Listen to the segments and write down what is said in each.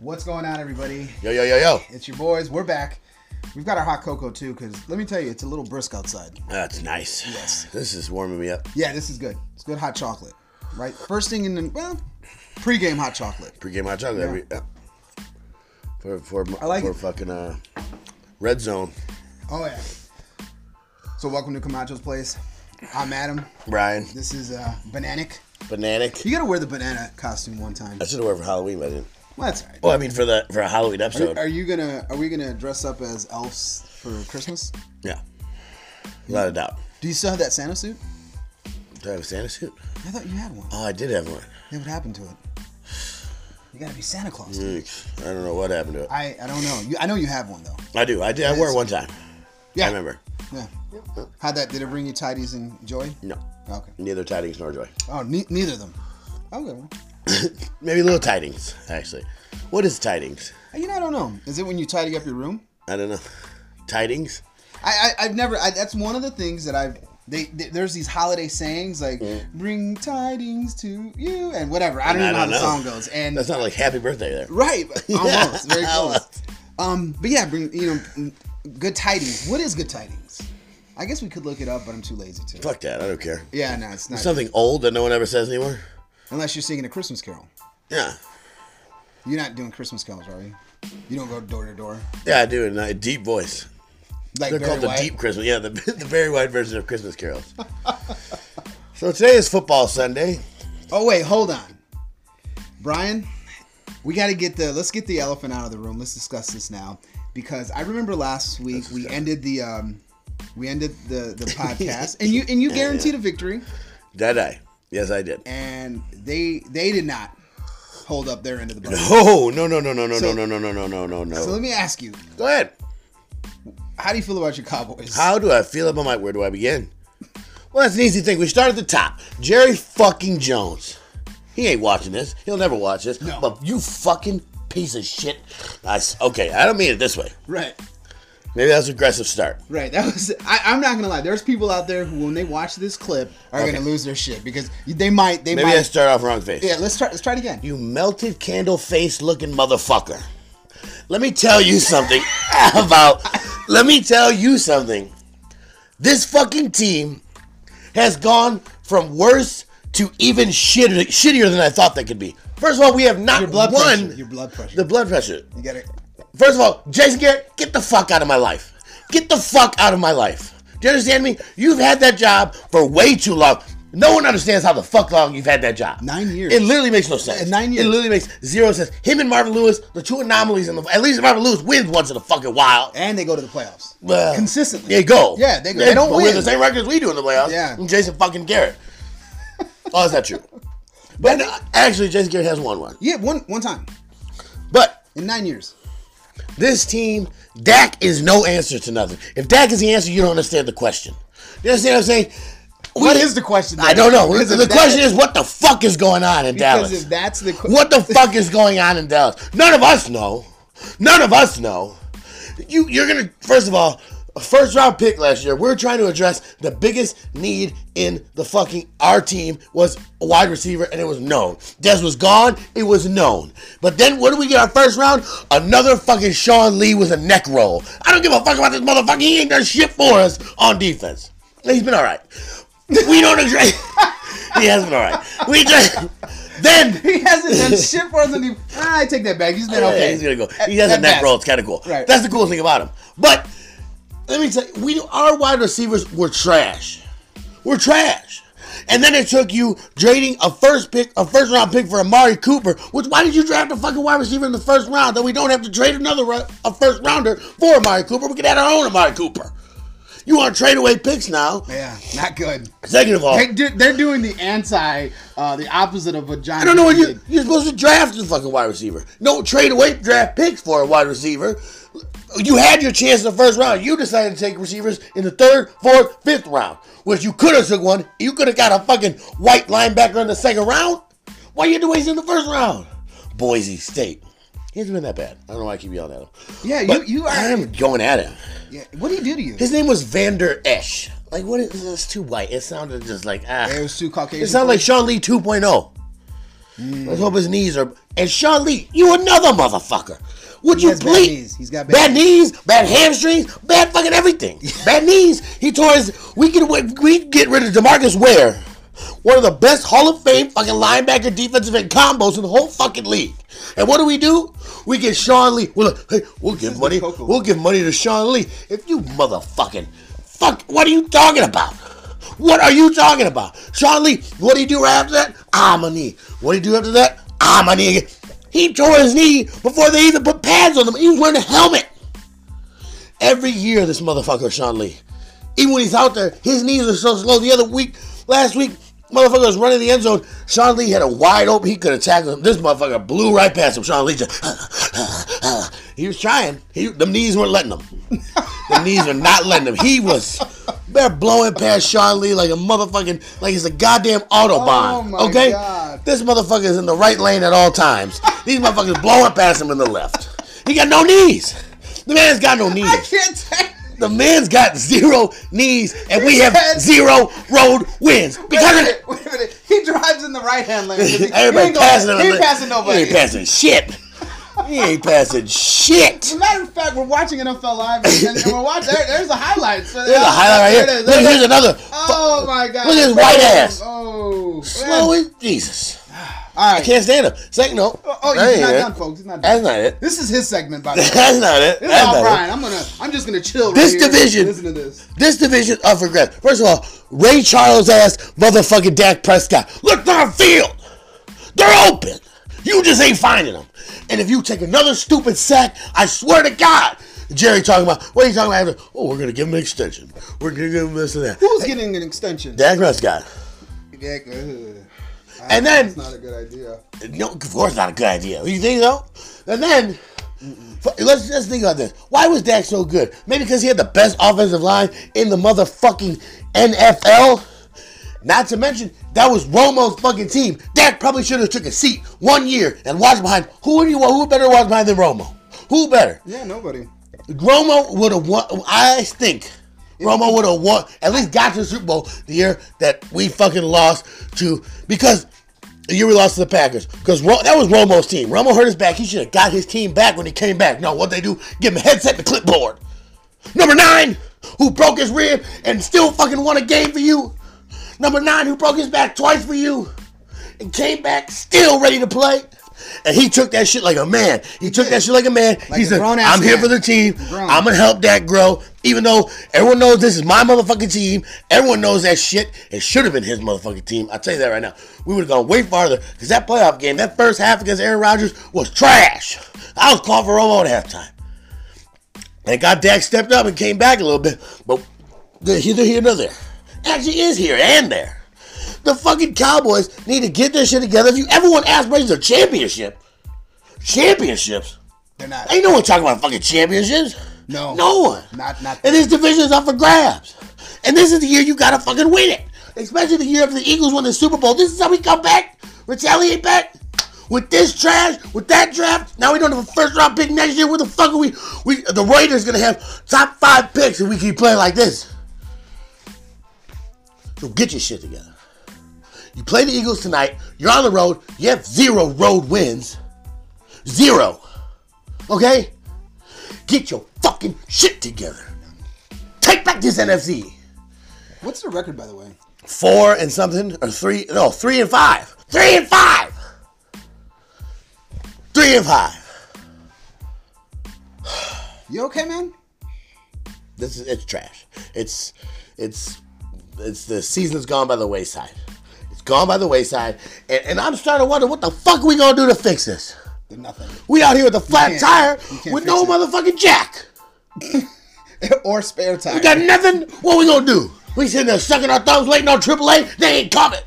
What's going on, everybody? Yo, yo, yo, yo. It's your boys. We're back. We've got our hot cocoa too, because let me tell you, it's a little brisk outside. That's nice. Yes. This is warming me up. Yeah, this is good. It's good hot chocolate, right? First thing in the well, pre-game hot chocolate. Pre-game hot chocolate every yeah. for for I like for it. fucking uh red zone. Oh yeah. So welcome to Camacho's place. I'm Adam. Brian, This is uh, Bananic. Bananic. You gotta wear the banana costume one time. I should have worn for Halloween, but I didn't. Well, that's all right. Well, I mean for the for a Halloween Are, episode. are you gonna? Are we gonna dress up as elves for Christmas? yeah. Without a doubt. Do you still have that Santa suit? Do I have a Santa suit? I thought you had one. Oh, I did have one. Yeah, what happened to it? You gotta be Santa Claus. dude. Yeeks. I don't know what happened to it. I, I don't know. You, I know you have one though. I do. I did. I wore it one time. Yeah. I remember. Yeah. How'd that? Did it bring you tidings and joy? No. Okay. Neither tidings nor joy. Oh, ne- neither of them. Okay. Well, Maybe little tidings, actually. What is tidings? you know, I don't know. Is it when you tidy up your room? I don't know. Tidings? I, I I've never. I, that's one of the things that I've. They, they there's these holiday sayings like "Bring tidings to you" and whatever. I don't I even know how don't the know. song goes. And That's not like happy birthday there. right, almost very close. Um, but yeah, bring you know, good tidings. What is good tidings? I guess we could look it up, but I'm too lazy to. Fuck that. I don't care. Yeah, no, it's not. Something old that no one ever says anymore? Unless you're singing a Christmas carol. Yeah. You're not doing Christmas carols, are you? You don't go door to door. Yeah, I do in a deep voice. Like They're Barry called the deep Christmas. Yeah, the, the very wide version of Christmas carols. so today is football Sunday. Oh wait, hold on, Brian. We got to get the let's get the elephant out of the room. Let's discuss this now because I remember last week we ended the um we ended the the podcast and you and you guaranteed a victory Did I? Yes, I did. and they they did not hold up their end of the bargain. Oh no no no no no So- no no no no no no no So let me ask you, Go ahead. how do you feel about your Cowboys? How do I feel about my? Where do I begin? Well, that's an easy thing. We start at the top. Jerry fucking Jones. He ain't watching this. He'll never watch this. No. But you fucking piece of shit. I okay, I don't mean it this way. Right, Maybe that's an aggressive start. right. That was. I, I'm not gonna lie. There's people out there who, when they watch this clip, are Okay. gonna lose their shit because they might. They Maybe might. I start off wrong face. yeah. Let's try. Let's try it again. You melted candle face looking motherfucker. Let me tell you something about. Let me tell you something. This fucking team has gone from worse to even shittier, shittier than I thought they could be. First of all, we have not Your blood won pressure. Your blood pressure. the blood pressure. you got it. First of all, Jason Garrett, get the fuck out of my life. Get the fuck out of my life. Do you understand me? You've had that job for way too long. No one understands how the fuck long you've had that job. Nine years. It literally makes no sense. Nine years. It literally makes zero sense. Him and Marvin Lewis, the two anomalies in the. At least Marvin Lewis wins once in a fucking while. and they go to the playoffs Well, consistently. They go. Yeah, they go. They don't win. the same record as we do in the playoffs. Yeah. And Jason fucking Garrett. oh, is that true? But uh, actually, Jason Garrett has won one. Yeah, one one time But in nine years. This team, Dak is no answer to nothing. If Dak is the answer, you don't understand the question. You understand what I'm saying? What is the question? I don't know. Because The question is, what the fuck is going on in because Dallas? if that's the que- What the fuck is going on in Dallas? None of us know. None of us know. You, you're gonna first of all, first round pick last year. We're trying to address the biggest need in the fucking our team was a wide receiver, and it was known. Des was gone. It was known. But then what do we get our first round? Another fucking Sean Lee with a neck roll. I don't give a fuck about this motherfucker. He ain't done shit for us on defense. He's been all right. We don't agree. he has been all right. We just then he hasn't done shit for us. And he, ah, I take that back. He's been okay. he's gonna go. He has a neck best. roll. It's kind of cool. Right. That's the coolest thing about him. But let me tell you, we our wide receivers were trash. We're trash. And then it took you trading a first pick, a first round pick for Amari Cooper. Which why did you draft a fucking wide receiver in the first round? That we don't have to trade another a first rounder for Amari Cooper. We can add our own Amari Cooper. You want to trade away picks now? Yeah, not good. Second of all, They do, they're doing the anti, uh, the opposite of what John. I don't know what you, you're supposed to draft a fucking wide receiver. No trade away draft picks for a wide receiver. You had your chance in the first round. You decided to take receivers in the third, fourth, fifth round, which you could have took one. You could have got a fucking white linebacker in the second round. Why are you had to waste in the first round? Boise State. He hasn't been that bad. I don't know why I keep yelling at him. Yeah, But you you are. I'm going at him. Yeah, what did he do to you? His name was Vander Esch. Like what is this too white? It sounded just like ah. it was too Caucasian. It sounded like Sean Lee 2.0. Let's hope his knees are. And Sean Lee, you another motherfucker. Would He you has bad please? knees. He's got bad bad knees, bad hamstrings, bad fucking everything. bad knees. He tore his. We can we get rid of Demarcus Ware, one of the best Hall of Fame fucking linebacker defensive end combos in the whole fucking league. And what do we do? We get Sean Lee. We're like, hey, we'll give money. We'll give money to Sean Lee. If you motherfucking fuck, what are you talking about? What are you talking about? Sean Lee, what do you do right after that? I'm a knee. What do you do after that? I'm a knee again. He tore his knee before they even put pads on him. He was wearing a helmet. Every year, this motherfucker, Sean Lee. Even when he's out there, his knees are so slow. The other week, last week, motherfucker was running the end zone. Sean Lee had a wide open. He could have tackled him. This motherfucker blew right past him. Sean Lee just. he was trying. He, the knees weren't letting him. The knees are not letting him. He was. They're blowing past Sean Lee like a motherfucking. Like it's a goddamn autobahn. Oh okay? God. This motherfucker is in the right lane at all times. These motherfuckers blowing past him in the left. He got no knees. The man's got no knees. I can't take. The man's got zero knees, and we have zero road wins Wait a because minute, wait a minute. He drives in the right hand lane. He, he Everybody going- passing him. He ain't passing nobody. He ain't passing shit. He ain't passing shit. As a matter of fact, we're watching NFL Live, and, and we're watching. There, there's a highlight. So There's a highlight right here. There it is, Look, here's another. Oh my God! Look at his white oh, ass. Oh, Slow as Jesus. All right. I can't stand him. Second, no. Oh, That he's not it. done, folks. He's not done. That's not it. This is his segment, by the way. That's not it. This is That's all not it. Brian. I'm gonna. I'm just gonna chill. This right here. division- Listen to this. This division up regret. First of all, Ray Charles ass motherfucking Dak Prescott. Look downfield. They're open. You just ain't finding them. And if you take another stupid sack, I swear to God, Jerry talking about what are you talking about? Oh, we're gonna give him an extension. We're gonna give him this and that. Who's getting an extension? Dak Prescott. Yeah, uh, And then That's not a good idea. No, of course not a good idea. You think so? And then f- let's let's think about this. Why was Dak so good? Maybe because he had the best offensive line in the motherfucking NFL. Not to mention that was Romo's fucking team. Dak probably should have took a seat one year and watched behind. Who would you who better watch behind than Romo? Who better? Yeah, nobody. Romo would have won. I think Romo would have won. At least got to the Super Bowl the year that we fucking lost to because the year we lost to the Packers because Ro- that was Romo's team. Romo hurt his back. He should have got his team back when he came back. No, what they do? Give him a headset and a clipboard. Number nine, who broke his rib and still fucking won a game for you. Number nine, who broke his back twice for you and came back still ready to play. And he took that shit like a man. He took that shit like a man. Like he said, I'm here man. for the team. Grown. I'm gonna help that grow. Even though everyone knows this is my motherfucking team, everyone knows that shit. It should have been his motherfucking team. I'll tell you that right now. We would have gone way farther because that playoff game, that first half against Aaron Rodgers was trash. I was calling for Romo at halftime. And God Dak stepped up and came back a little bit, but neither here nor there. Actually, is here and there. The fucking Cowboys need to get their shit together. If you ever want aspirations of championship, championships, They're not. ain't no one talking about fucking championships. No. No one. Not- not- And this division is up for grabs. And this is the year you gotta fucking win it. Especially the year after the Eagles won the Super Bowl. This is how we come back, retaliate back. With this trash, with that draft, now we don't have a first round pick next year. Where the fuck are we? We the Raiders gonna have top five picks if we keep playing like this. So get your shit together. You play the Eagles tonight. You're on the road. You have zero road wins. Zero. Okay? Get your fucking shit together. Take back this NFC. What's the record, by the way? Four and something, or three, no, three and five. Three and five. Three and five. You okay, man? This is it's trash. It's it's it's the season's gone by the wayside. Gone by the wayside, and, and I'm starting to wonder what the fuck we gonna do to fix this. Nothing. We out here with a flat tire with no it. motherfucking jack. or spare tire. We got nothing. What we gonna do? We sitting there sucking our thumbs, waiting on AAA. They ain't coming.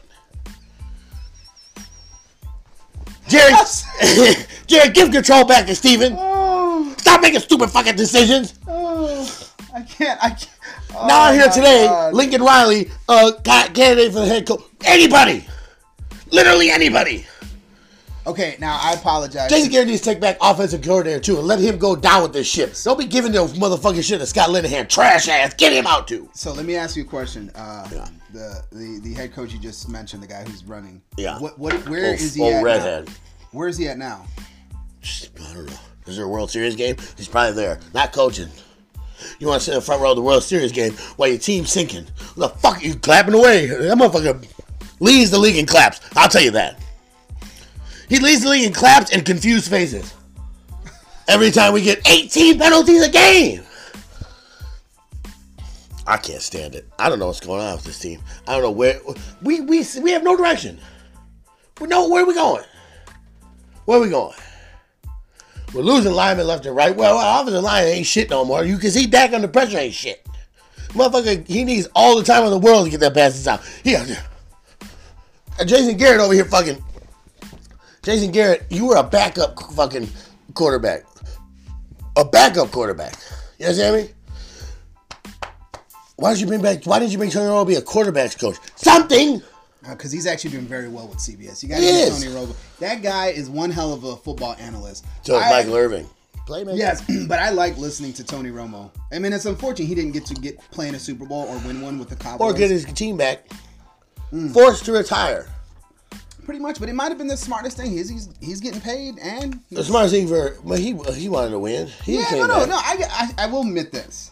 Jerry, Jerry, give control back to Stephen. Oh, Stop making stupid fucking decisions. oh, I can't. I can't. Oh, now here today, God. Lincoln Riley, uh, candidate for the head coach. Anybody, literally anybody. Okay, now I apologize. Jason Garrett needs to take back offensive coordinator too and let him go down with this shit. Don't be giving those motherfucking shit to Scott Linehan, trash ass. Get him out too. So let me ask you a question. Uh, the, the the head coach you just mentioned, the guy who's running. Yeah. What what where Old- is he old at? redhead. Now? Where is he at now? I don't know. Is there a World Series game? He's probably there, not coaching. You want to sit in the front row of the World Series game while your team's sinking? What the fuck are you clapping away? That motherfucker leads the league in claps. I'll tell you that. He leads the league in claps and confused faces. Every time we get 18 penalties a game. I can't stand it. I don't know what's going on with this team. I don't know where we we we have no direction. We know where are we going. Where are we going? We're losing linemen left and right. Well, offensive line ain't shit no more. You can see Dak under pressure ain't shit. Motherfucker, he needs all the time in the world to get that passes out. Yeah. Jason Garrett over here fucking. Jason Garrett, you were a backup fucking quarterback. A backup quarterback. You understand me? Why did you bring back? Why did you bring Tony Romo be a quarterbacks coach? Something. Because Uh, he's actually doing very well with CBS. You got to give is. Tony Romo. That guy is one hell of a football analyst. So it's I- Michael Irvin. Playmaker. Yes, but I like listening to Tony Romo. I mean, it's unfortunate he didn't get to get play in a Super Bowl or win one with the Cowboys. Or get his team back. Forced to retire. Pretty much, but it might have been the smartest thing. He's he's, he's getting paid and The smartest thing for, but he he wanted to win. He yeah, came no, no, back. no. I, I I will admit this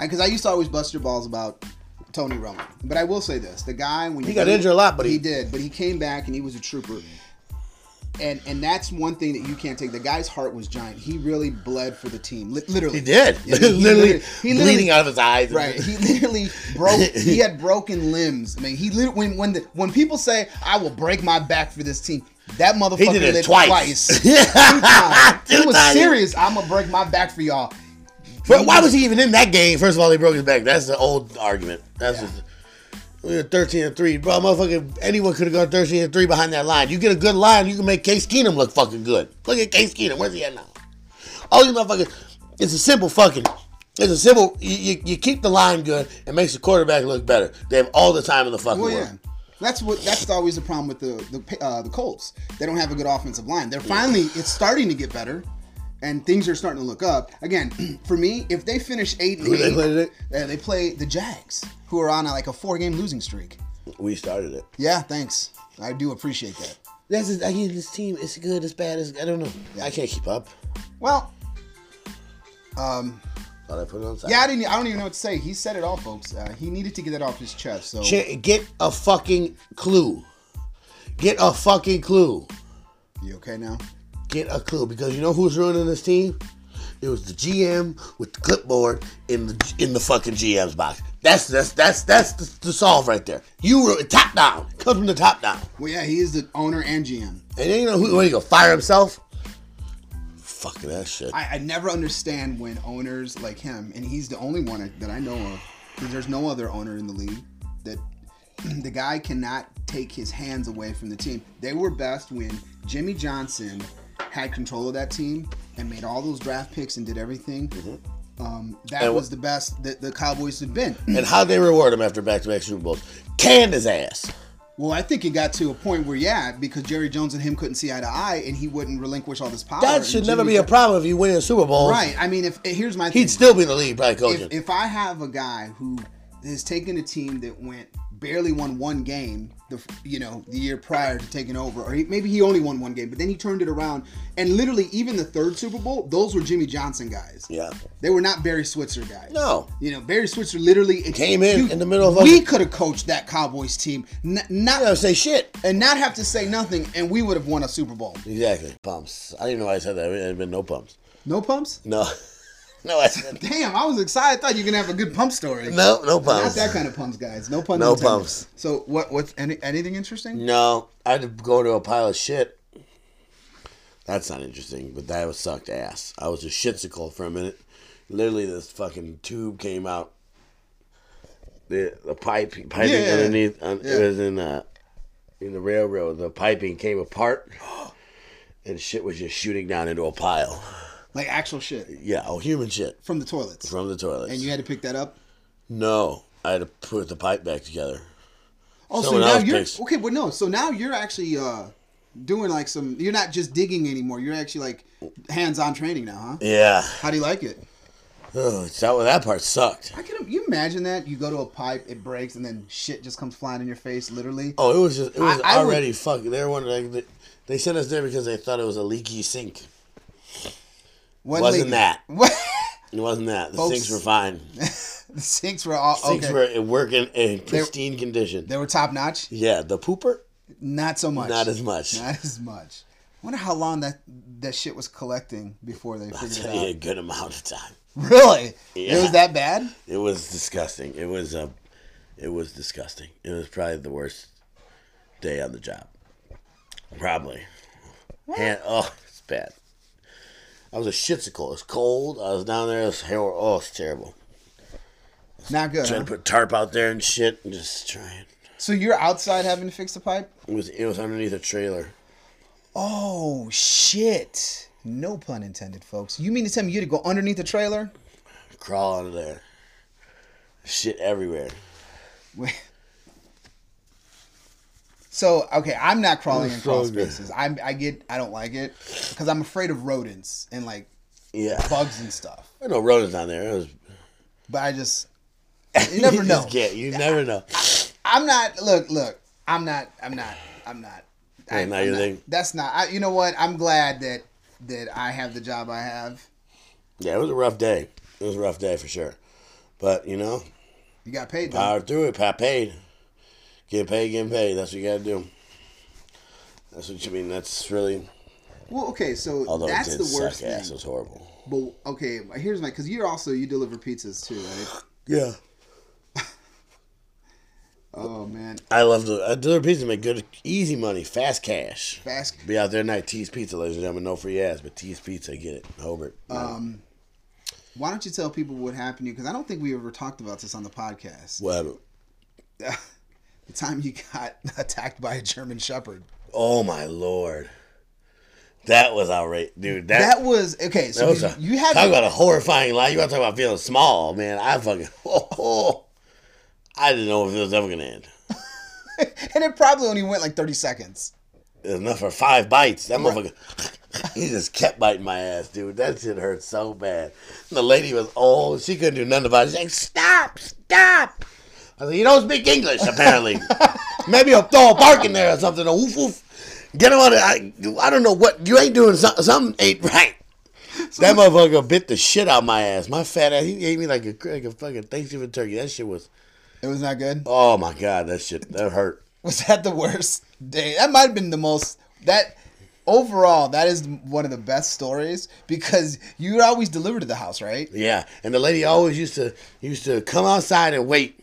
because I, used to always bust your balls about Tony Romo, but I will say this: the guy when He got injured a lot, but he, he- did, but he came back and he was a trooper. And and that's one thing that you can't take. The guy's heart was giant. He really bled for the team, Li- literally. He did. Yeah, he- he literally, he bleeding out of his eyes. Right. He literally broke. he had broken limbs. I mean, he lit- when when the, when people say I will break my back for this team, that motherfucker He did it twice. twice. Yeah. Two times. Two He was times. serious. I'm gonna break my back for y'all. But why was he even in that game? First of all, they broke his back. That's the old argument. That's just, we were 13 and 3. Bro, motherfucker, anyone could have gone 13 and 3 behind that line. You get a good line, you can make Case Keenum look fucking good. Look at Case Keenum. Where's he at now? All these motherfuckers, it's a simple fucking, it's a simple, you, you, you keep the line good, it makes the quarterback look better. They have all the time in the fucking Well, world. That's what. That's always the problem with the the uh, the Colts. They don't have a good offensive line. They're finally. It's starting to get better, and things are starting to look up. Again, for me, if they finish eight and Who they eight, play today? uh, they play the Jags, who are on a, like a four game losing streak. We started it. Yeah, thanks. I do appreciate that. That's just, I mean, this team is good, it's bad, it's, I don't know. I can't keep up. Well, um, I put it on side. yeah, I didn't. I don't even know what to say. He said it all, folks. Uh, he needed to get that off his chest. So Ch- Get a fucking clue. Get a fucking clue. you okay now? Get a clue because you know who's ruining this team? It was the GM with the clipboard in the in the fucking GM's box. That's that's that's that's the, the solve right there. You were top down. Comes from the top down. Well, yeah, he is the owner and GM. And then you know who? What you go fire himself? Fucking that shit. I, I never understand when owners like him, and he's the only one that I know of, because there's no other owner in the league that the guy cannot take his hands away from the team. They were best when Jimmy Johnson had control of that team and made all those draft picks and did everything. Um, that And wh- was the best that the Cowboys had been. and how they reward him after back to back Super Bowls? Canned his ass. Well, I think it got to a point where, yeah, because Jerry Jones and him couldn't see eye to eye, and he wouldn't relinquish all this power. That should never be a problem if you win a Super Bowl. Right. I mean, if here's my. He'd still be in the league, probably coaching. if, if I have a guy who has taken a team that went barely won one game the you know the year prior to taking over or he, maybe he only won one game but then he turned it around and literally even the third Super Bowl those were Jimmy Johnson guys yeah. they were not Barry Switzer guys No. you know Barry Switzer literally Came in in the middle of a- we could have coached that Cowboys team n- not don't say shit. and not have to say nothing and we would have won a Super Bowl Exactly. Pumps. I didn't know why I said that. There had been no pumps. no pumps No. no, I said damn I was excited I thought you were gonna have a good pump story no, no pumps. Not that kind of pumps, guys. No puns. No intended. pumps. So what? What's any, anything interesting? No, I had to go to a pile of shit. That's not interesting, but that was sucked ass. I was a shitsicle for a minute. Literally, this fucking tube came out. The the pipe piping Yeah. underneath un, Yeah. it was in the in the railroad. The piping came apart, and shit was just shooting down into a pile. Like actual shit Yeah, oh, human shit from the toilets. from the toilets. and you had to pick that up. no, I had to put the pipe back together. Oh, Someone so now you're picks- okay, but no. So now you're actually uh doing like some. You're not just digging anymore. You're actually like hands-on training now, huh? Yeah, How do you like it? Oh, that that part sucked. I can you imagine that you go to a pipe, it breaks, and then shit just comes flying in your face, literally. Oh, it was just it was I- I would- already fucking. They were wondering. They, they sent us there because they thought it was a leaky sink. One Wasn't that. It wasn't that. The Folks- sinks were fine. the sinks were all Sinks okay. were in working in pristine condition. they were top notch. Yeah, the pooper, Not so much. not as much. Not as much. I wonder how long that that shit was collecting before they figured it you a good amount of time. Really? It was that bad? It was disgusting. It was uh, it was disgusting. It was probably the worst day on the job. Probably. Hand, oh, it's bad. I was a shitsicle. It was cold. I was down there. It was hor- oh, it's terrible. Not good. Trying huh? to put tarp out there and shit, and just trying. So you're outside having to fix the pipe? It was it was underneath a trailer. Oh shit! No pun intended, folks. You mean to tell me you had to go underneath the trailer? Crawl under there. Shit everywhere. So okay, I'm not crawling in crawl so spaces. I I get I don't like it because I'm afraid of rodents and like Yeah. bugs and stuff. There were no rodents down there. It was. But I just you never know. just can't. You never know. I'm not. Look, look. I'm not. I'm not. I'm not. Hey, I, not I'm your thing? That's not. I, you know what? I'm glad that that I have the job I have. Yeah, it was a rough day. It was a rough day for sure. But you know, You got paid though. power through it. Pat paid. Get paid, get paid. That's what you gotta do. That's what you mean. That's really. Well, okay. So Although that's the worst suck ass. It was horrible. But okay, here's my because you're also you deliver pizzas too, right? Yeah. Oh man, I love to. I deliver pizza, make good, easy money, fast cash. fast. Be out there night. T's Pizza, ladies and gentlemen. No free ass, but T's Pizza, get it. Hobart. Um, why don't you tell people what happened to you? Because I don't think we ever talked about this on the podcast. Whatever. the time you got attacked by a German Shepherd. Oh my lord. That was outrageous, dude. That, That was okay. So was you, a, you had talk about a horrifying lie. You want to talk about feeling small, man? I fucking. Oh, oh. I didn't know if it was ever gonna end. and it probably only went like 30 seconds. Enough for five bites. That motherfucker. He just kept biting my ass, dude. That shit hurt so bad. The lady was old. She couldn't do nothing about it. She's like, stop, stop. I said, you don't speak English, apparently. Maybe I'll throw a bark in there or something. A woof woof. Get him on it. I, I don't know what. You ain't doing something. Something ain't right. that motherfucker bit the shit out my ass. My fat ass. He ate me like a, like a fucking Thanksgiving turkey. That shit was. It was not good. Oh my God. That shit. That hurt. Was that the worst day? That might have been the most. That overall, that is one of the best stories because you would always deliver to the house, right? Yeah, and the lady always used to used to come outside and wait.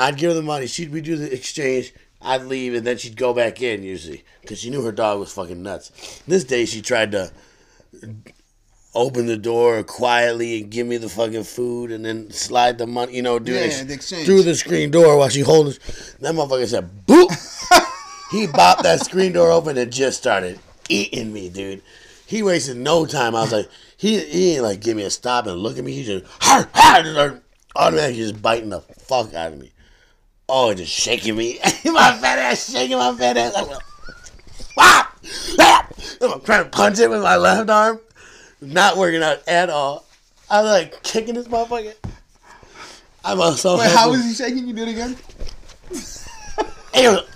I'd give her the money. She'd we do the exchange. I'd leave, and then she'd go back in usually because she knew her dog was fucking nuts. This day she tried to open the door quietly and give me the fucking food, and then slide the money. You know, do Yeah, ex- the exchange. through the screen door while she holding. That motherfucker said, "Boop." he bopped that screen door open and just started eating me, dude. He wasted no time. I was like, he he ain't like give me a stop and look at me. He just har, har, just automatically just biting the fuck out of me. Oh, just shaking me. my fat ass shaking my fat ass. I'm like, "Wah! Ah!" I'm trying to punch it with my left arm. Not working out at all. I was like kicking this motherfucker. I'm also Wait, how was he shaking? You do it again? it was,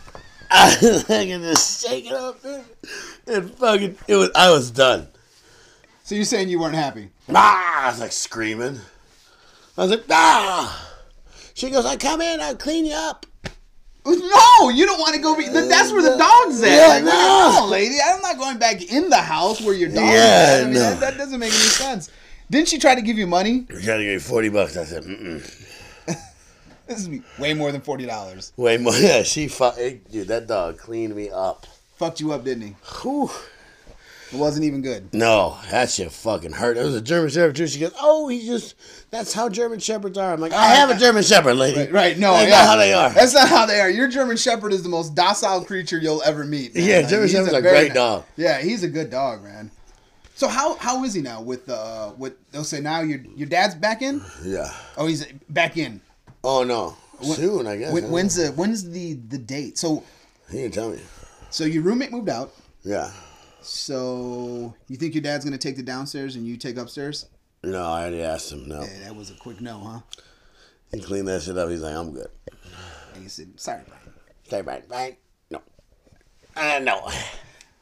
I was fucking just shaking up, dude. And fucking, it was, I was done. So you're saying you weren't happy? Ah, I was like screaming. I was like, ah. She goes, I come in, I'll clean you up. No, you don't want to go. Be, that's where the dog's at. Yeah, like, no. no, lady, I'm not going back in the house where your dog. Yeah, is. I mean, no. that, that doesn't make any sense. Didn't she try to give you money? She gotta give me 40 bucks. I said. This is way more than forty dollars. Way more. Yeah, she, fu- dude, that dog cleaned me up. Fucked you up, didn't he? Whew. It wasn't even good. No, that shit fucking hurt. It was a German Shepherd too. She goes, "Oh, he's just that's how German Shepherds are." I'm like, "I have a German Shepherd, lady." Right, right. No, that's yeah. not how they are. That's not how they are. Your German Shepherd is the most docile creature you'll ever meet. man. Yeah, Like, German Shepherd's a very great ni- dog. Yeah, he's a good dog, man. So how how is he now with uh with they'll say now your your dad's back in? Yeah. Oh, he's back in. Oh no. Soon, I guess. When, when's the when's the the date? So he didn't tell me? so your roommate moved out. Yeah. So you think your dad's gonna take the downstairs and you take upstairs? No, I already asked him. No, Yeah, that was a quick no, huh? he cleaned that shit up. He's like, I'm good. And he said, "Sorry, Brian." Okay, Brian. Brian. No. Uh, no.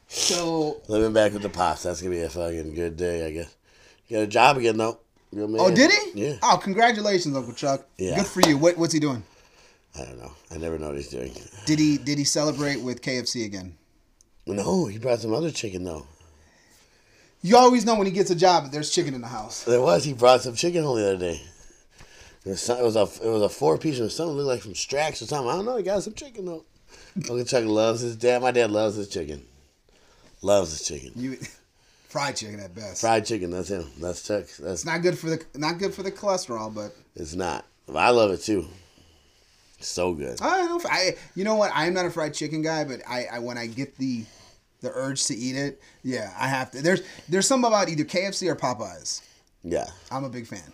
So, Living back with the pops. That's gonna be a fucking good day, I guess. Got a job again though. Good man. oh, did he? Yeah. Oh, congratulations, Uncle Chuck. Yeah. Good for you. What, what's he doing? I don't know. I never know what he's doing. Did he did he celebrate with KFC again? No, he brought some other chicken though. You always know when he gets a job that there's chicken in the house. There was. He brought some chicken home the other day. It was, it was a it was a four piece or something looked like from Strax or something. I don't know. He got some chicken though. Uncle Chuck loves his dad. My dad loves his chicken. Loves his chicken. You fried chicken at best. Fried chicken. That's him. That's Chuck. That's It's not good for the not good for the cholesterol, but it's not. I love it too. So good. I don't know. If I you know what? I am not a fried chicken guy, but I, I when I get the the urge to eat it, yeah, I have to. There's there's something about either KFC or Popeyes. Yeah. I'm a big fan.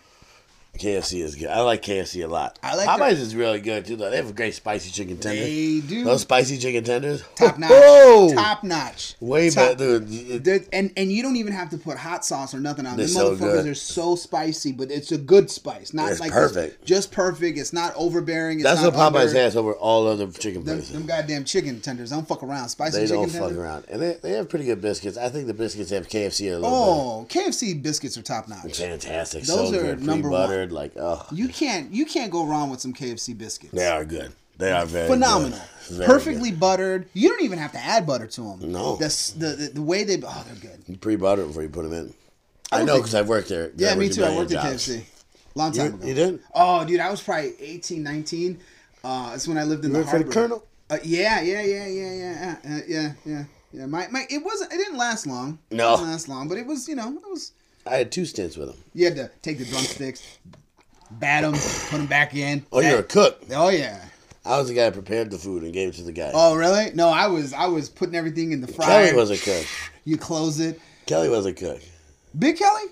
KFC is good. I like KFC a lot. I like Popeyes their- is really good too. Though they have a great spicy chicken tender. They do Those spicy chicken tenders, top notch. Whoa! Top notch. way Top- better. Dude, and and you don't even have to put hot sauce or nothing on. They're These so motherfuckers good. are so spicy, but it's a good spice, not It's like perfect. just perfect. It's not overbearing. It's That's not what Popeyes under. has over all other chicken Them, places. them goddamn chicken tenders don't fuck around. Spicy They chicken don't fuck around, and they, they have pretty good biscuits. I think the biscuits have KFC a little Oh, KFC biscuits are top notch. Fantastic, Those so are good, number pre-buttered. Like, oh, You can't you can't go wrong with some KFC biscuits. they are good. They are very Phenomenal. good. Very Perfectly buttered. You don't even have to add butter to them. No. The, s- the, the, the way they oh they're good. You Pre-butter before you put them in. I I, know because I've worked there. Yeah, me too. I worked at jobs. KFC. Long time You, ago. you did? Oh, dude, I was probably 18, 19. Uh, that's when I lived in You the worked for the. Colonel? Uh, yeah, yeah, yeah, yeah, yeah, uh, uh, yeah, yeah, yeah. My, my, it wasn't. It didn't last long. No. it didn't last long, but it was. You know, it was. I had two stints with them. You had to take the drumsticks, bat them, put them back in. Oh, you're a cook. Oh yeah. I was the guy who prepared the food and gave it to the guy. Oh really? No, I was. I was putting everything in the fryer. Kelly was a cook. You close it. Kelly was a cook. Big Kelly?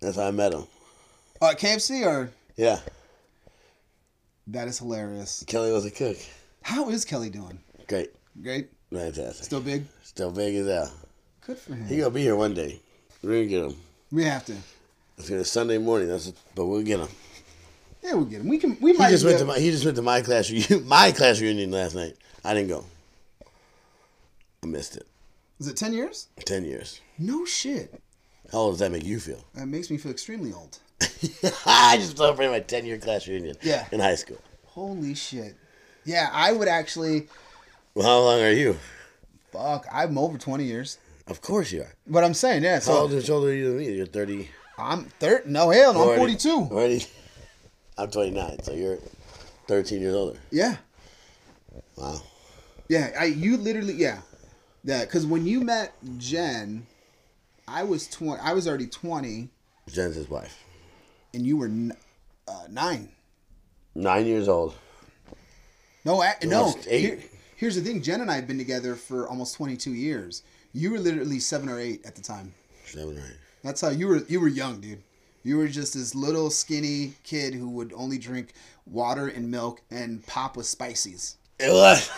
That's how I met him. Uh, KFC or Yeah, that is hilarious. Kelly was a cook. How is Kelly doing? Great, Great. fantastic. Still big. Still big as hell. Good for him. He gonna be here one day. We're gonna get him. We have to. It's gonna Sunday morning. That's but we'll get him. Yeah, we'll get him. We can. We He might. just went to my he just went to my class reunion my class reunion last night. I didn't go. I missed it. Is it ten years? Ten years. No shit. How old does that make you feel? That makes me feel extremely old. I just celebrated my ten year class reunion. Yeah. In high school. Holy shit. Yeah, I would actually. Well, how long are you? Fuck, I'm over twenty years. Of course you are. But I'm saying, yeah. How So old is older are you than me? You're thirty. I'm thirty. No hell, no, I'm 40 forty-two. 40. I'm twenty nine, so you're thirteen years older. Yeah, Wow. yeah. I you literally yeah, yeah. Because when you met Jen, I was twenty. I was already twenty, Jen's his wife. and you were n- uh, nine. Nine years old. No, I, no. Eight. Here- here's the thing: Jen and I have been together for almost twenty-two years. You were literally seven or eight at the time. Seven or eight. That's how you were. You were young, dude. You were just this little skinny kid who would only drink water and milk and pop with spices. It was.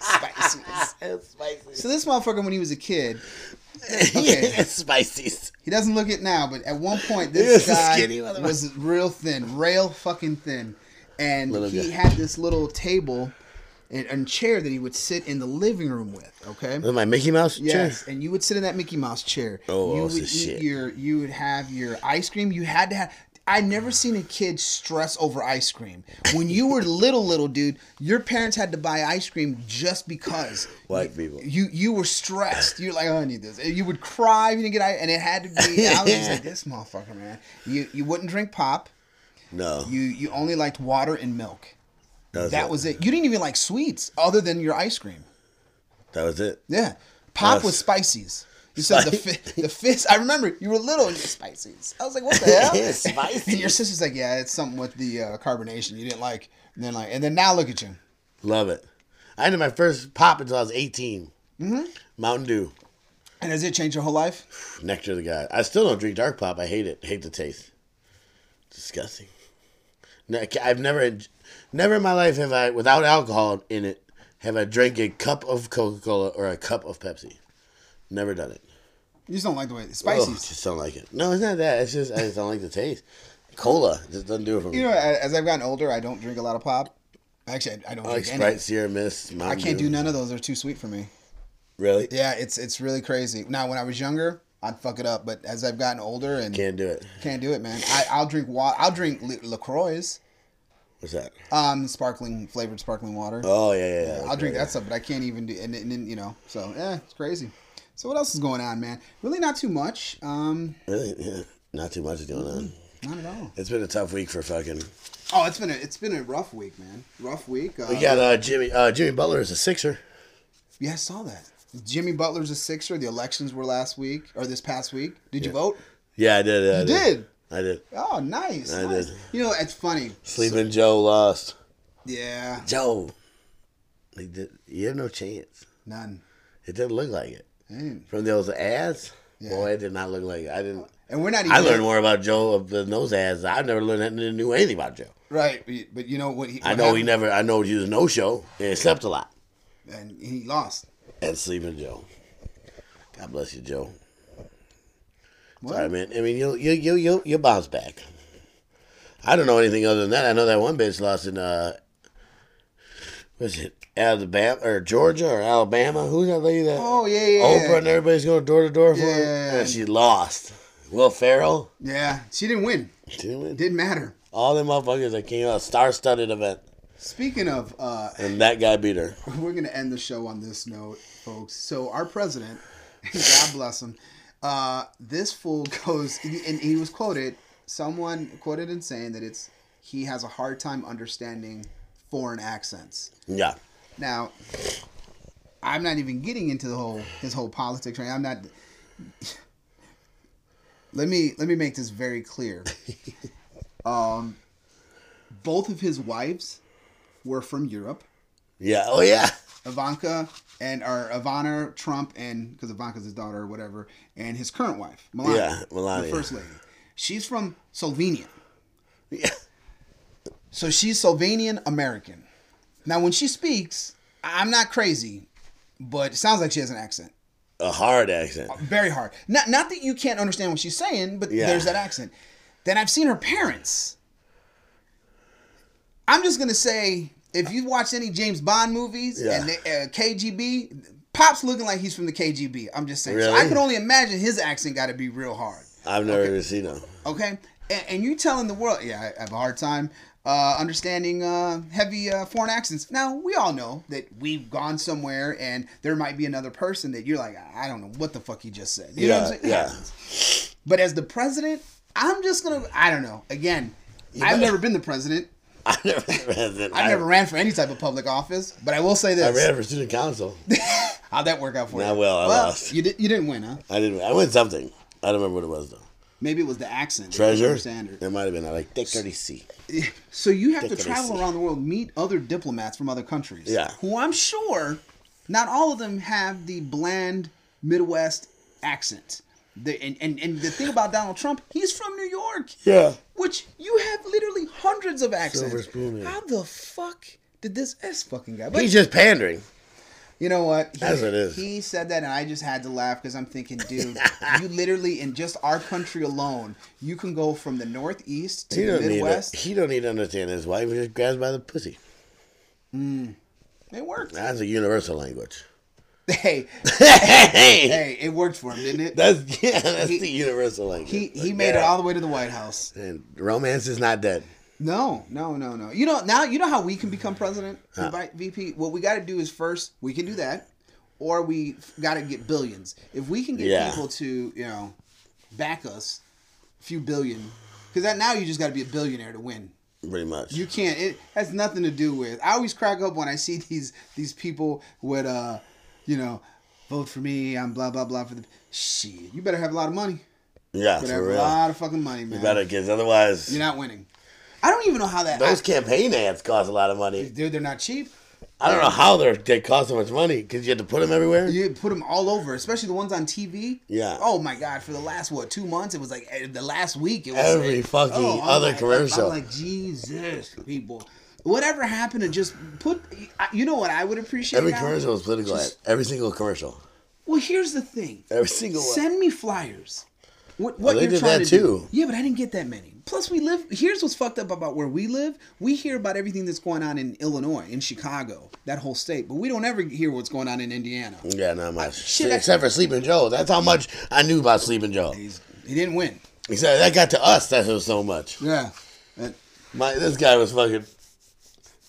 Spices. it's spicy. So this motherfucker, when he was a kid, Okay. it's spicy. he doesn't look it now, but at one point, this guy was real thin, rail fucking thin, and Little he guy. had this little table and, and chair that he would sit in the living room with. Okay. With my Mickey Mouse Yes, chair. and you would sit in that Mickey Mouse chair. Oh, you would eat shit. your you would have your ice cream. You had to have I never seen a kid stress over ice cream. When you were little little dude, your parents had to buy ice cream just because. White people. You you were stressed. You're like, oh, I need this. You would cry if you didn't get ice, and it had to be. I was like, this motherfucker, man. You you wouldn't drink pop. No. You you only liked water and milk. That it. was it. You didn't even like sweets other than your ice cream. That was it. Yeah, pop was spices. You said the fi- the fist. I remember you were little and you spices. I was like, what the hell? Yeah, spices. And your sister's like, yeah, it's something with the uh, carbonation you didn't like. And then like, and then now look at you. Love it. I did my first pop until I was 18. Mm-hmm. Mountain Dew. And has it changed your whole life? Nectar of the God. I still don't drink dark pop. I hate it. Hate the taste. Disgusting. I've never, never in my life have I, without alcohol in it, have I drank a cup of Coca Cola or a cup of Pepsi. Never done it. You just don't like the way it's Oh, spicy. just don't like it. No, it's not that. It's just I just don't like the taste. Cola just doesn't do it for me. You know, as I've gotten older, I don't drink a lot of pop. Actually, I I don't I like drink Sprite, any. Sierra Mist. I can't Dew. do none of those. They're too sweet for me. Really? Yeah, it's it's really crazy. Now, when I was younger, I'd fuck it up, but as I've gotten older and Can't do it. can't do it, man. I, I'll drink water. I'll drink La- Lacroix, What's that? um, sparkling flavored sparkling water. Oh yeah, yeah. yeah. I'll drink Okay, that stuff, but I can't even do. And, and, and you know, so yeah, it's crazy. So what else is going on, man? Really, not too much. Um. Really? Yeah. Not too much is going on. not at all. It's been a tough week for fucking. Oh, it's been a it's been a rough week, man. Rough week. Uh, We got uh, Jimmy. Uh, Jimmy Butler is a Sixer. Yeah, I saw that. Jimmy Butler's a Sixer. The elections were last week or this past week. Did you vote? Yeah, I did. I You did. did. I did. Oh, nice. I nice. did. You know, it's funny. Sleeping Joe lost. Yeah, Joe. He did. You have no chance. none. It didn't look like it. Ain't. From those ads, Yeah. boy, it did not look like it. I didn't. And we're not even. I learned more about Joe of the those ads. I never learned anything, knew anything about Joe. Right, but- you know what? He, I what know he never. I know he was no show and slept a lot. and he lost. And sleeping Joe. God bless you, Joe. What? Sorry, man. I mean, you you you you you bounce back. I don't know anything other than that. I know that one bitch lost in uh, was it Alabama or Georgia or Alabama? Who's that lady that Oh yeah, yeah, Oprah yeah. and everybody's going door to door for her? Yeah. And she lost. Will Ferrell. Yeah, she didn't win. She didn't win. Didn't matter. All them motherfuckers that came out, star-studded event, Speaking of, uh, and that guy beat her. we're gonna end the show on this note, folks. So our president, God bless him, uh, this fool goes, and he was quoted. Someone quoted in saying that it's he has a hard time understanding foreign accents. Yeah. Now, I'm not even getting into the whole his whole politics. Right? I'm not. Let me let me make this very clear. Um, both of his wives were from Europe. Yeah. Oh yeah. Ivanka and or Ivana Trump and because Ivanka's his daughter or whatever, and his current wife Melania, Yeah, Melania. the first lady. She's from Slovenia, Yeah. so she's Slovenian American. Now, when she speaks, I'm not crazy, but it sounds like she has an accent. A hard accent. Very hard. Not not that you can't understand what she's saying, but Yeah. there's that accent. Then I've seen her parents. I'm just gonna say, if you've watched any James Bond movies Yeah. and they, uh, KGB, Pop's looking like he's from the KGB. I'm just saying. So I can only imagine his accent got to be real hard. I've never even seen him. Okay, and, and you telling the world, yeah, I have a hard time uh, understanding uh, heavy uh, foreign accents. Now we all know that we've gone somewhere and there might be another person that you're like, I don't know what the fuck he just said. You know what I'm Yeah, saying? Yeah. But as the president, I'm just gonna, I don't know. Again, I've better- never been the president. I never ran. I've never ran for any type of public office. But I will say this: I ran for student council. how'd that work out for you? Not you? well, I lost. You, did, you didn't win, huh? I didn't. I win something. I don't remember what it was though. Maybe it was the accent. that you didn't Treasure. understand it. Might have been. I like C. So you have to travel around the world, meet other diplomats from other countries. Yeah. Who I'm sure not all of them have the bland Midwest accent. The, and, and, and the thing about Donald Trump, he's from New York. Yeah. Which you have literally hundreds of accents. Silver spoon, yeah. How the fuck did this S fucking guy? But He's just pandering. you know what? He, That's what it is. He said that, and I just had to laugh because I'm thinking, dude, you literally in just our country alone, you can go from the Northeast to He the don't need. To, Midwest. he don't need to understand his wife. He just grabs by the pussy. Mm. It works. That's a universal language. Hey, hey, hey, it worked for him, didn't it? that's yeah. That's He- the universal language. He he Like, made it all the way to the White House. And romance is not dead. No, no, no, no. You know now you know how we can become president, invite VP. What we got to do is first we can do that, or we got to get billions. If we can get Yeah. people to you know back us, a few billion, because that now you just got to be a billionaire to win. Pretty much. You can't. It has nothing to do with. I always crack up when I see these these people with uh, you know, vote for me. I'm blah blah blah for the shit. You better have a lot of money. yeah, you better have for a lot of fucking money, man. You better, because otherwise, You're not winning. I don't even know how that. those I, campaign ads cost a lot of money. dude, they're not cheap. I don't know how they're, they cost so much money because you had to put them everywhere. You put them all over, especially the ones on TV. Yeah. Oh my god! For the last what two months, it was like eh, the last week. It was Every like, fucking oh, other my- commercial. I'm like Jesus, people. Whatever happened to just put? You know what I would appreciate? Every now? commercial was political. Just- Every single commercial. Well, here's the thing. Every single one. Send me flyers. What, what they you're trying that to do. Yeah, but I didn't get that many. Plus, we live. Here's what's fucked up about where we live. We hear about everything that's going on in Illinois, in Chicago, that whole state, but we don't ever hear what's going on in Indiana. Yeah, not much. shit, I- Except for Sleeping Joe. That's how much I knew about Sleeping Joe. He's, he didn't win. Except that got to us. That was so much. Yeah. That- My this guy was fucking.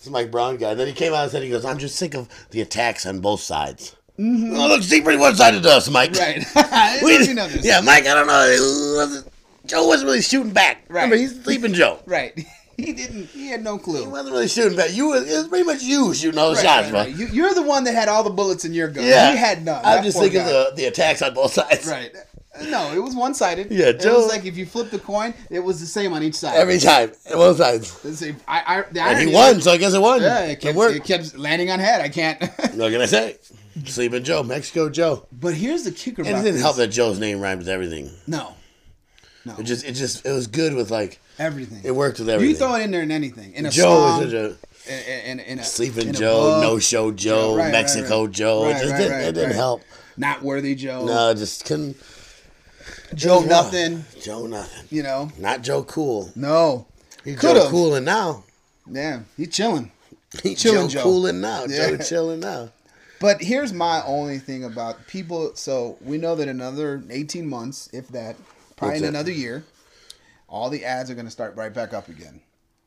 This Mike Braun guy. Then he came out and said, "He goes, I'm just sick of the attacks on both sides." Mm-hmm. Oh, look, see pretty one sided to us, Mike. right. We, you know this. yeah, Mike. I don't know. Joe wasn't really shooting back. Right. Remember, he's sleeping Joe. Right. He didn't. He had no clue. He wasn't really shooting back. You was, it was pretty much you shooting all the Right, shots, right, right. You, you're the one that had all the bullets in your gun. Yeah, He had none. I'm just thinking guy. the the attacks on both sides. Right. No, it was one sided. Yeah, It was like if you flip the coin, it was the same on each side. Every time, both sides. Let's see, I, I, the And he won, so I guess it won. Yeah, it kept, worked. it kept landing on head. I can't. What can I say? Sleeping Joe, Mexico Joe. but here's the kicker And about it didn't this. help that Joe's name rhymes with everything. No, no, It just, it just, it was good with like, everything. it worked with everything. You throw it in there in anything. In a Joe song, is such a in, in, in a sleeping in Joe, no show Joe, right, right, Mexico right. Joe. Right, it just didn't, it didn't help. not worthy Joe. No, just couldn't. Joe nothing. Joe nothing. You know, Not Joe Cool. no. He's Could've. Joe Coolin now. Yeah, he's chilling. He's chilling Joe Joe. Coolin now. Yeah. Joe chilling now. But here's my only thing about people. So we know that another 18 months, if that, probably What's in that? another year, all the ads are going to start right back up again.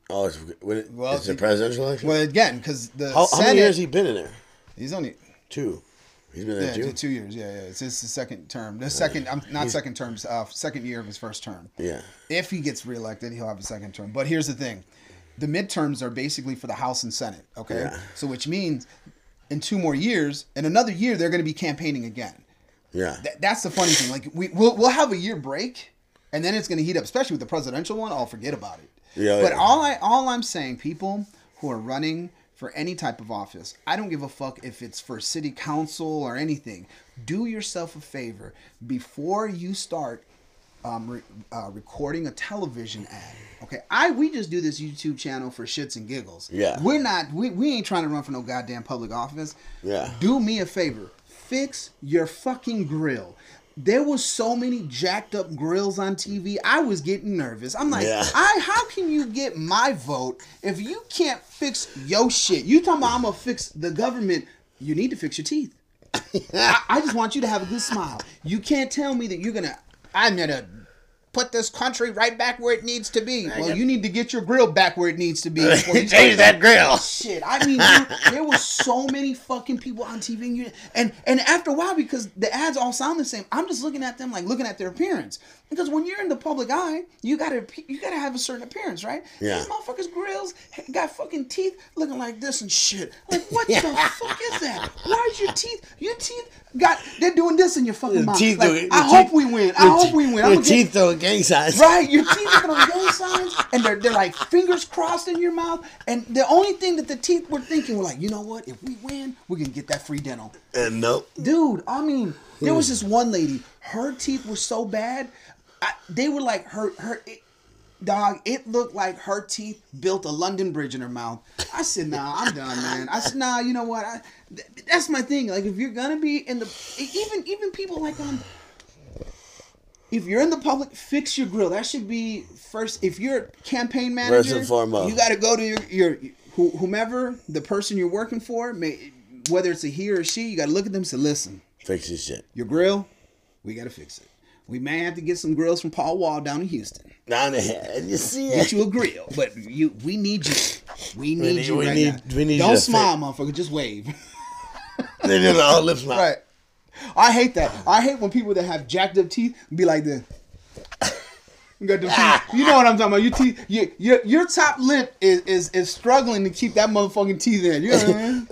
Oh, it's, when it, Well, it's a presidential election? Well, again, because the how, how Senate, many years he been in there? he's only Two. He's been yeah, there two, years. Yeah, yeah. It's his second term. The second, I'm not second term, uh, second year of his first term. Yeah. If he gets reelected, he'll have a second term. But here's the thing: the midterms are basically for the House and Senate. Okay, Yeah. so which means in two more years, in another year, they're going to be campaigning again. Yeah. That, that's the funny thing. Like we we'll, we'll have a year break, and then it's going to heat up, especially with the presidential one. I'll forget about it. Yeah, But yeah. all I all I'm saying, people who are running for any type of office, I don't give a fuck if it's for city council or anything. Do yourself a favor before you start um, re- uh, recording a television ad. Okay, I we just do this YouTube channel for shits and giggles. Yeah. we're not we, we ain't trying to run for no goddamn public office. Yeah. do me a favor, fix your fucking grill. There was so many jacked up grills on TV. I was getting nervous. I'm like, Yeah. I how can you get my vote if you can't fix your shit? You talking about I'm gonna fix the government? You need to fix your teeth. I, I just want you to have a good smile. You can't tell me that you're gonna. I'm gonna put this country right back where it needs to be. Well, got- you need to get your grill back where it needs to be. before you Change that grill. Shit, I mean, dude, there was so many fucking people on TV, and, you, and and after a while, because the ads all sound the same, I'm just looking at them like looking at their appearance. Because when you're in the public eye, you gotta you gotta have a certain appearance, right? Yeah. These motherfuckers' grills got fucking teeth looking like this and shit. Like what the fuck is that? Why is your teeth? Your teeth got they're doing this in your fucking Your mouth. teeth Like, doing- I hope teeth- we win. I hope we win. I'm Your gonna get- teeth throwing gang signs. Right, your teeth are on gang signs, and they're they're like fingers crossed in your mouth. And the only thing that the teeth were thinking were like, you know what? If we win, we're gonna get that free dental. And nope. Dude, I mean, there Hmm. was this one lady. Her teeth were so bad, I, they were like her her. It, Dog, it looked like her teeth built a London Bridge in her mouth. I said, "Nah, I'm done, man." I said, "Nah, you know what? I, th- that's my thing. Like, if you're gonna be in the, even even people like on if you're in the public, fix your grill. That should be first. If you're a campaign manager, First and foremost. you got to go to your your who, whomever the person you're working for, may, whether it's a he or a she. You got to look at them and say, "Listen, Fix this shit. your grill, we got to fix it. We may have to get some grills from Paul Wall down in Houston. Down the head. You see it. Get you a grill, but you we need you. We need, need- you we right need- now. we need you Don't smile, motherfucker. Just wave. They did all lips smile. Right. I hate that. I hate when people that have jacked up teeth be like this. You got them teeth. You know what I'm talking about. Your teeth, your, your, your top lip is, is is struggling to keep that motherfucking teeth in. You know what I mean?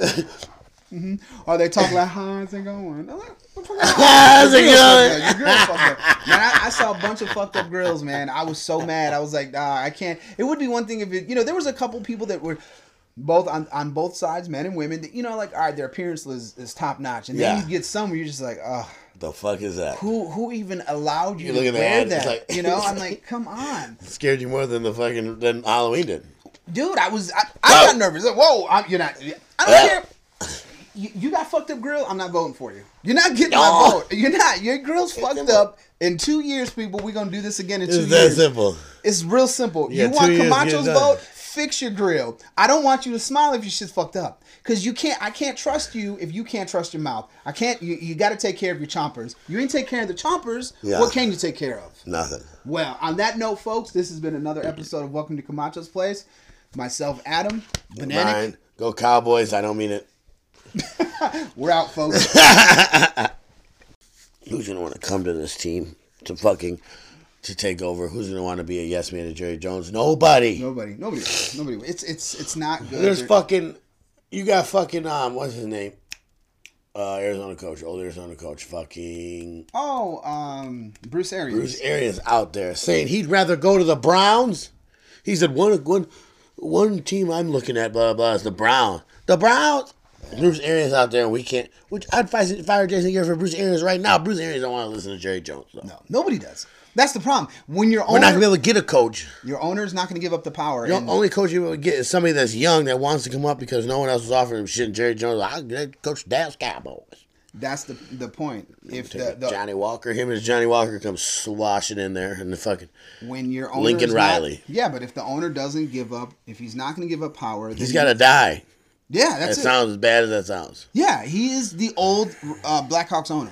mm-hmm. Or they talk like, how's it going? I'm like, what the fuck is How's it going? fucked up. Your fucked up. Man, I, I saw a bunch of fucked up grills, man. I was so mad. I was like, nah, I can't. It would be one thing if it, you know, there was a couple people that were both on, on both sides, men and women, that, you know, like, all right, their appearance is, is top notch. And then Yeah. you get some where you're just like, oh, The fuck is that? who who even allowed you You to look at wear ad, that? like- you know, I'm like, come on, Scared you more than the fucking than Halloween did. dude. I was I, I got nervous. Like, Whoa, I'm, you're not. I don't Yeah. care. you, you got fucked up grill. I'm not voting for you. You're not getting No. my vote. You're not. Your grill's fucked simple. up. In two years, people, we're gonna do this again in two It's that simple. It's real simple. Yeah, you want years, get it Camacho's done. vote? Fix your grill. I don't want you to smile if your shit's fucked up. Cause you can't. I can't trust you if you can't trust your mouth. I can't. You, you got to take care of your chompers. You ain't take care of the chompers. Yeah. What can you take care of? Nothing. Well, on that note, folks, this has been another episode of Welcome to Camacho's Place. Myself, Adam, Banana. Go Cowboys. I don't mean it. We're out, folks. Who's gonna want to come to this team to fucking to take over? Who's gonna want to be a yes man to Jerry Jones? Nobody. nobody, nobody, nobody. It's it's it's not good. There's There- fucking. You got fucking um. What's his name? Uh, Arizona coach, old Arizona coach, fucking Oh, um, Bruce Arians. Bruce Arians out there saying he'd rather go to the Browns. He said one one one team I'm looking at, blah blah, blah is the Browns. The Browns. Bruce Arians out there, and we can't. Which I'd fire, fire Jason Garrett for Bruce Arians right now. Bruce Arians don't want to listen to Jerry Jones. though. No, nobody does. That's the problem. When your We're not gonna be able to get a coach. your owner's not going to give up the power. The only coach you will get is somebody that's young that wants to come up because no one else is offering him shit. And Jerry Jones, I will coach Dallas Cowboys. that's the the point. If the, the Johnny Walker, him and Johnny Walker come swashing in there, and the fucking when your owner Lincoln Riley. yeah, but if the owner doesn't give up, if he's not going to give up power, he's got to die. Yeah, That it. sounds as bad as that sounds. yeah, he is the old uh, Blackhawks owner.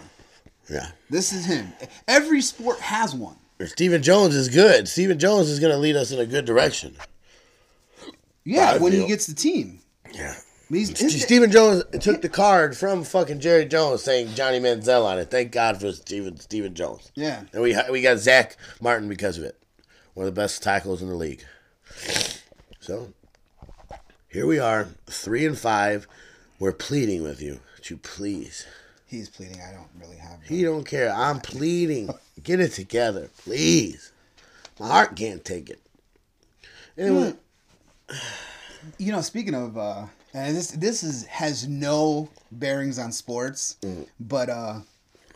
Yeah. This is him. Every sport has one. Stephen Jones is good. Stephen Jones is going to lead us in a good direction. Yeah, when he gets the team. Yeah. He's, Stephen Jones took the card from fucking Jerry Jones saying Johnny Manziel on it. Thank God for Stephen Stephen Jones. yeah. And we we got Zach Martin because of it. One of the best tackles in the league. So here we are, three and five. We're pleading with you to please. He's pleading. I don't really have. He don't care. I'm pleading. Get it together, please. My heart can't take it. Anyway, You know, speaking of, uh, and this this is has no bearings on sports, Mm. but uh,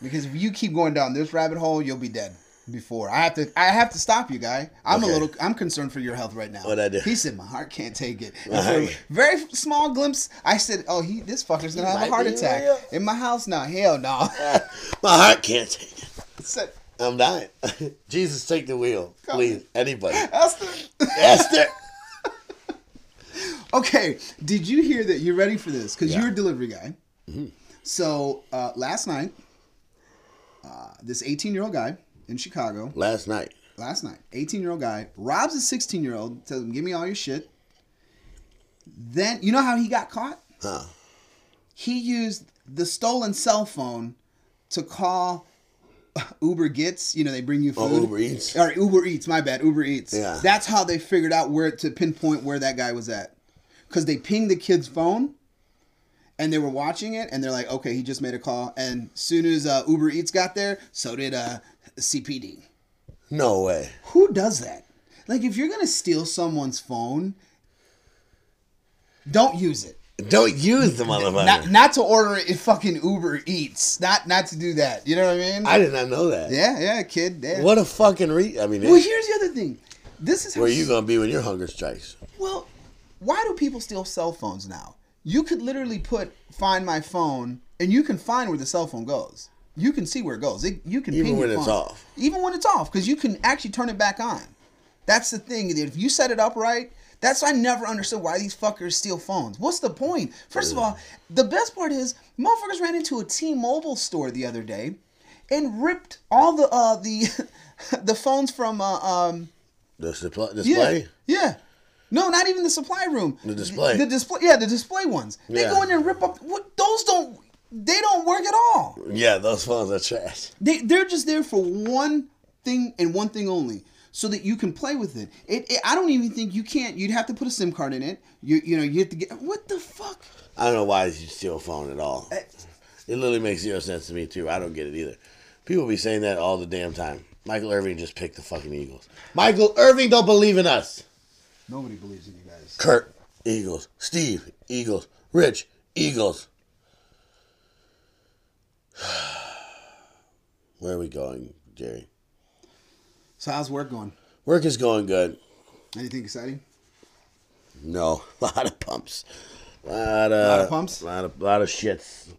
because if you keep going down this rabbit hole, you'll be dead before I have to. I have to stop you, guy. I'm a little. I'm concerned for your health right now. What'd I do? He said my heart can't take it. Right. very small glimpse. I said, "Oh, he this fucker's gonna have a heart attack real. in my house now." Hell no. my heart can't take it. Said, I'm dying. Jesus, take the wheel, please. Anybody. Esther. Esther. Okay, did you hear that? You're ready for this because Yeah. you're a delivery guy. So uh, last night, uh, this 18 year old guy in Chicago, Last night. last night, 18 year old guy robs a 16 year old, tells him, "Give me all your shit." Then you know how he got caught? Huh. He used the stolen cell phone to call Uber Gets. You know they bring you food. Oh, Uber Eats. Or Uber Eats, my bad. Uber Eats. Yeah. That's how they figured out where to pinpoint where that guy was at. Because they pinged the kid's phone and they were watching it and they're like, okay, he just made a call. And soon as uh, Uber Eats got there, so did uh, CPD. No way. Who does that? Like, if you're going to steal someone's phone, don't use it. Don't use the motherfucker. Not, not to order it fucking Uber Eats. Not not to do that. You know what I mean? I did not know that. yeah, yeah, kid. Yeah. What a fucking re. I mean, Well, here's the other thing. This is how where you gonna be when your hunger strikes? Well, why do people steal cell phones now? You could literally put "Find my phone" and you can find where the cell phone goes. You can see where it goes. It, you can Even when it's off. Even when it's off, because you can actually turn it back on. That's the thing. If you set it up right, that's why I never understood why these fuckers steal phones. What's the point? First of all, the best part is motherfuckers ran into a T-Mobile store the other day and ripped all the uh the the phones from uh, um The supply, display. yeah. yeah. No, not even the supply room. The display. The, display. Yeah, the display ones. They Yeah. go in there and rip up. What? Those don't. They don't work at all. Yeah, those phones are trash. They they're just there for one thing and one thing only, so that you can play with it. It. it I don't even think you can't. You'd have to put a SIM card in it. You you know you have to get. What the fuck? I don't know why you steal a phone at all. Eh. It literally makes zero sense to me too. I don't get it either. People be saying that all the damn time. Michael Irvin just picked the fucking Eagles. Michael Irvin don't believe in us. Nobody believes in you guys. Kurt Eagles. Steve Eagles. Rich Eagles. Where are we going, Jerry? So how's work going? Work is going good. Anything exciting? No, a lot of pumps. lot of, Lot of pumps? A lot of, lot of shits.